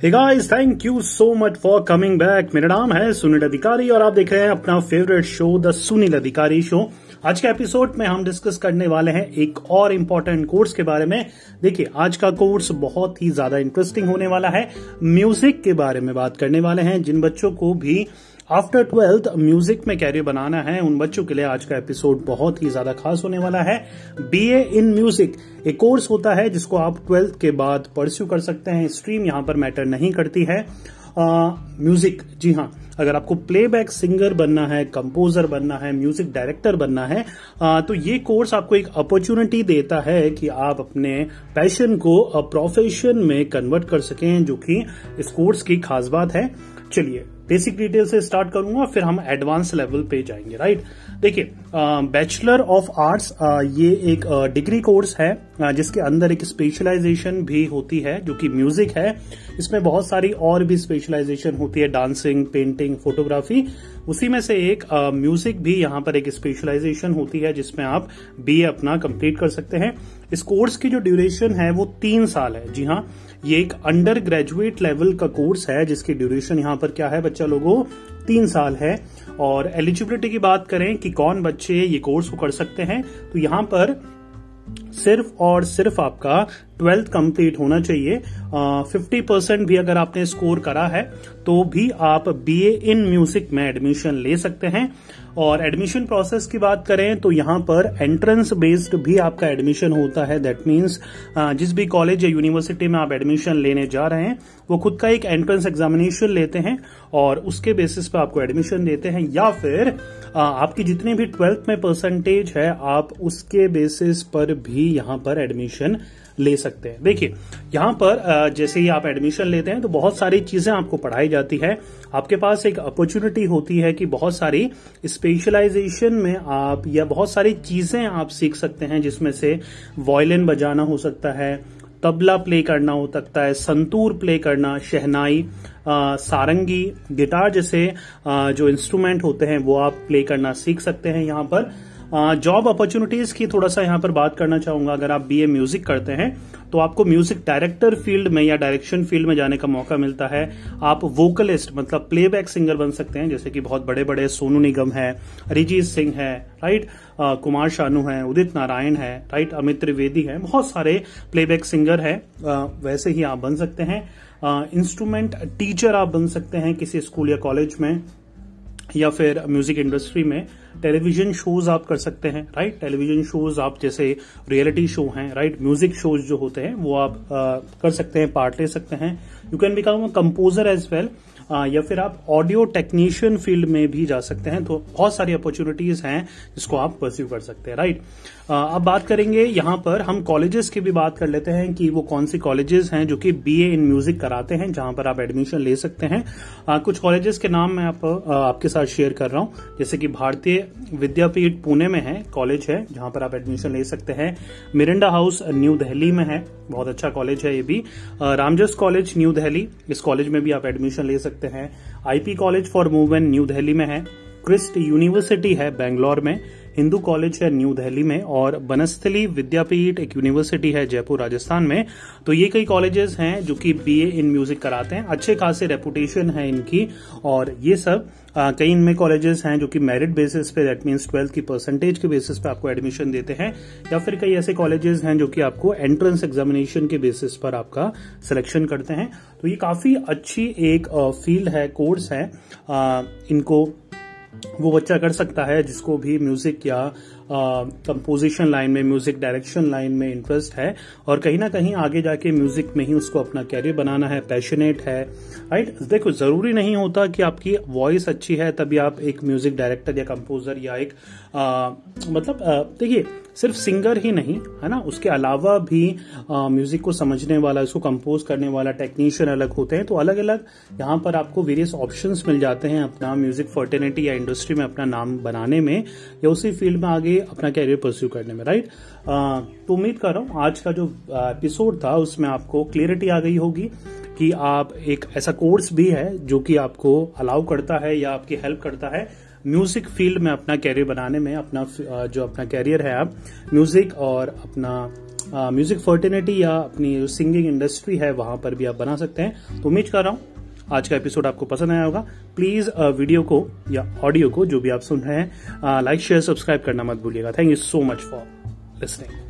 Hey guys, thank you so much for coming back. मेरा नाम है सुनील अधिकारी और आप देख रहे हैं अपना फेवरेट शो द सुनील अधिकारी शो आज के एपिसोड में हम डिस्कस करने वाले हैं एक और इम्पोर्टेंट कोर्स के बारे में। देखिए आज का कोर्स बहुत ही ज़्यादा इंटरेस्टिंग होने वाला है। म्यूज़िक के बारे में बात करने वाले हैं। जिन बच्चों को भी आफ्टर ट्वेल्थ म्यूज़िक में कैरियर बनाना है। उन बच्चों के लिए आज का एपिसोड बहुत ही ज़्यादा खास होने वाला है। बीए इन म्यूज़िक एक कोर्स होता है जिसको आप ट्वेल्थ के बाद परस्यू कर सकते हैं। स्ट्रीम यहाँ पर मैटर नहीं करती है। म्यूज़िक जी हाँ अगर आपको प्लेबैक सिंगर बनना है कंपोजर बनना है म्यूज़िक डायरेक्टर बनना है आ, तो ये कोर्स आपको एक अपॉर्चुनिटी देता है कि आप अपने पैशन को प्रोफेशन में कन्वर्ट कर सकें जो कि इस कोर्स की खास बात है। चलिए बेसिक डिटेल से स्टार्ट करूँगा, फिर हम एडवांस लेवल पे जाएँगे राइट देखिए बैचलर ऑफ़ आर्ट्स ये एक डिग्री कोर्स है जिसके अंदर एक स्पेशलाइजेशन भी होती है, जो कि म्यूज़िक है। इसमें बहुत सारी और भी स्पेशलाइजेशन होती है डांसिंग पेंटिंग फोटोग्राफी उसी में से एक म्यूज़िक भी यहाँ पर एक स्पेशलाइजेशन होती है, जिसमें आप बी अपना कंप्लीट कर सकते हैं। इस कोर्स की जो ड्यूरेशन है, वो तीन साल है। जी हाँ ये एक अंडर ग्रेजुएट लेवल का कोर्स है, जिसकी ड्यूरेशन यहाँ पर क्या है बच्चा लोगों? तीन साल है। और एलिजिबिलिटी की बात करें कि कौन बच्चे ये कोर्स को कर सकते हैं तो यहाँ पर सिर्फ़ और सिर्फ़ आपका ट्वेल्थ कंप्लीट होना चाहिए। फिफ्टी परसेंट भी अगर आपने स्कोर करा है तो भी आप बीए इन म्यूज़िक में एडमिशन ले सकते हैं। और एडमिशन प्रोसेस की बात करें तो यहाँ पर एंट्रेंस बेस्ड भी आपका एडमिशन होता है। दैट मीन्स जिस भी कॉलेज या यूनिवर्सिटी में आप एडमिशन लेने जा रहे हैं, वो खुद का एक एंट्रेंस एग्जामिनेशन लेते हैं और उसके बेसिस पर आपको एडमिशन देते हैं। या फिर आपकी जितनी भी ट्वेल्थ में परसेंटेज है, आप उसके बेसिस पर भी यहाँ पर एडमिशन ले सकते हैं। देखिए यहाँ पर जैसे ही आप एडमिशन लेते हैं तो बहुत सारी चीज़ें आपको पढ़ाई जाती है। आपके पास एक अपॉर्चुनिटी होती है कि बहुत सारी स्पेशलाइजेशन में आप या बहुत सारी चीज़ें आप सीख सकते हैं जिसमें से वॉयलिन बजाना हो सकता है तबला प्ले करना हो सकता है संतूर प्ले करना शहनाई आ, सारंगी गिटार जैसे आ, जो इंस्ट्रूमेंट होते हैं वो आप प्ले करना सीख सकते हैं यहाँ पर। जॉब अपॉर्चुनिटीज़ की थोड़ा सा यहाँ पर बात करना चाहूँगा। अगर आप बीए म्यूज़िक करते हैं तो आपको म्यूज़िक डायरेक्टर फ़ील्ड में या डायरेक्शन फ़ील्ड में जाने का मौका मिलता है। आप वोकलिस्ट मतलब प्लेबैक सिंगर बन सकते हैं, जैसे कि बहुत बड़े बड़े सोनू निगम है, अरिजीत सिंह है राइट कुमार शानू है, उदित नारायण है राइट अमित त्रिवेदी है, बहुत सारे प्लेबैक सिंगर है। वैसे ही आप बन सकते हैं। इंस्ट्रूमेंट टीचर आप बन सकते हैं किसी स्कूल या कॉलेज में। या फिर म्यूज़िक इंडस्ट्री में टेलीविज़न शोज़ आप कर सकते हैं राइट टेलीविज़न शोज़ आप जैसे रियलिटी शो हैं राइट म्यूज़िक शोज़ जो होते हैं वो आप आ, कर सकते हैं पार्ट ले सकते हैं। You can become a composer as well या फिर आप ऑडियो टेक्नीशियन फ़ील्ड में भी जा सकते हैं तो बहुत सारी अपॉर्चुनिटीज़ हैं जिसको आप परस्यू कर सकते हैं राइट अब बात करेंगे यहाँ पर हम कॉलेजेस की भी बात कर लेते हैं कि वो कौन सी कॉलेजेस हैं जो कि बीए इन म्यूज़िक कराते हैं जहाँ पर आप एडमिशन ले सकते हैं। आ, कुछ कॉलेजेस के नाम मैं आप, आ, आपके साथ शेयर कर रहा हूँ। जैसे कि भारतीय विद्यापीठ पुणे में है कॉलेज है जहाँ पर आप एडमिशन ले सकते हैं। मिरिंडा हाउस न्यू दिल्ली में है बहुत अच्छा कॉलेज है ये भी। रामजस कॉलेज न्यू दिल्ली इस कॉलेज में भी आप एडमिशन ले सकते हैं। IP college for movement new Delhi में है। क्रिस्ट यूनिवर्सिटी है बेंगलोर में। हिंदू कॉलेज है न्यू दिल्ली में और बनस्थली विद्यापीठ एक यूनिवर्सिटी है जयपुर राजस्थान में। तो ये कई कॉलेजेस हैं जो कि बीए इन म्यूज़िक कराते हैं। अच्छे खासे रेपुटेशन है इनकी और ये सब कई इनमें कॉलेजेस हैं जो कि मेरिट बेसिस पे दैट मीन्स ट्वेल्थ की परसेंटेज के बेसिस पे आपको एडमिशन देते हैं। या फिर कई ऐसे कॉलेजेस हैं जो कि आपको एंट्रेंस एग्जामिनेशन के बेसिस पर आपका सिलेक्शन करते हैं। तो ये काफ़ी अच्छी एक फ़ील्ड है कोर्स है। आ, इनको वो बच्चा कर सकता है जिसको भी म्यूज़िक या कंपोजिशन लाइन में म्यूज़िक डायरेक्शन लाइन में इंटरेस्ट है और कहीं ना कहीं आगे जाके म्यूज़िक में ही उसको अपना कैरियर बनाना है पैशनेट है राइट right? देखो ज़रूरी नहीं होता कि आपकी वॉइस अच्छी है तभी आप एक म्यूज़िक डायरेक्टर या कंपोजर या एक आ, मतलब देखिए सिर्फ़ सिंगर ही नहीं है ना उसके अलावा भी म्यूज़िक को समझने वाला उसको कंपोज करने वाला टेक्नीशियन अलग होते हैं तो अलग अलग यहाँ पर आपको वेरियस ऑप्शंस मिल जाते हैं अपना म्यूज़िक फर्टेनिटी या इंडस्ट्री में अपना नाम बनाने में या उसी फ़ील्ड में आगे अपना कैरियर परस्यू करने में राइट तो उम्मीद कर रहा हूँ आज का जो एपिसोड था, उसमें आपको क्लियरिटी आ गई होगी कि आप एक ऐसा कोर्स भी है जो कि आपको अलाउ करता है या आपकी हेल्प करता है म्यूज़िक फ़ील्ड में अपना कैरियर बनाने में, अपना जो अपना कैरियर है आप म्यूज़िक और अपना म्यूज़िक फर्टिनिटी या अपनी सिंगिंग इंडस्ट्री है, वहाँ पर भी आप बना सकते हैं। तो उम्मीद कर रहा हूँ आज का एपिसोड आपको पसंद आया होगा प्लीज़ वीडियो को या ऑडियो को जो भी आप सुन रहे हैं लाइक शेयर सब्सक्राइब करना मत भूलिएगा। Thank you so much for listening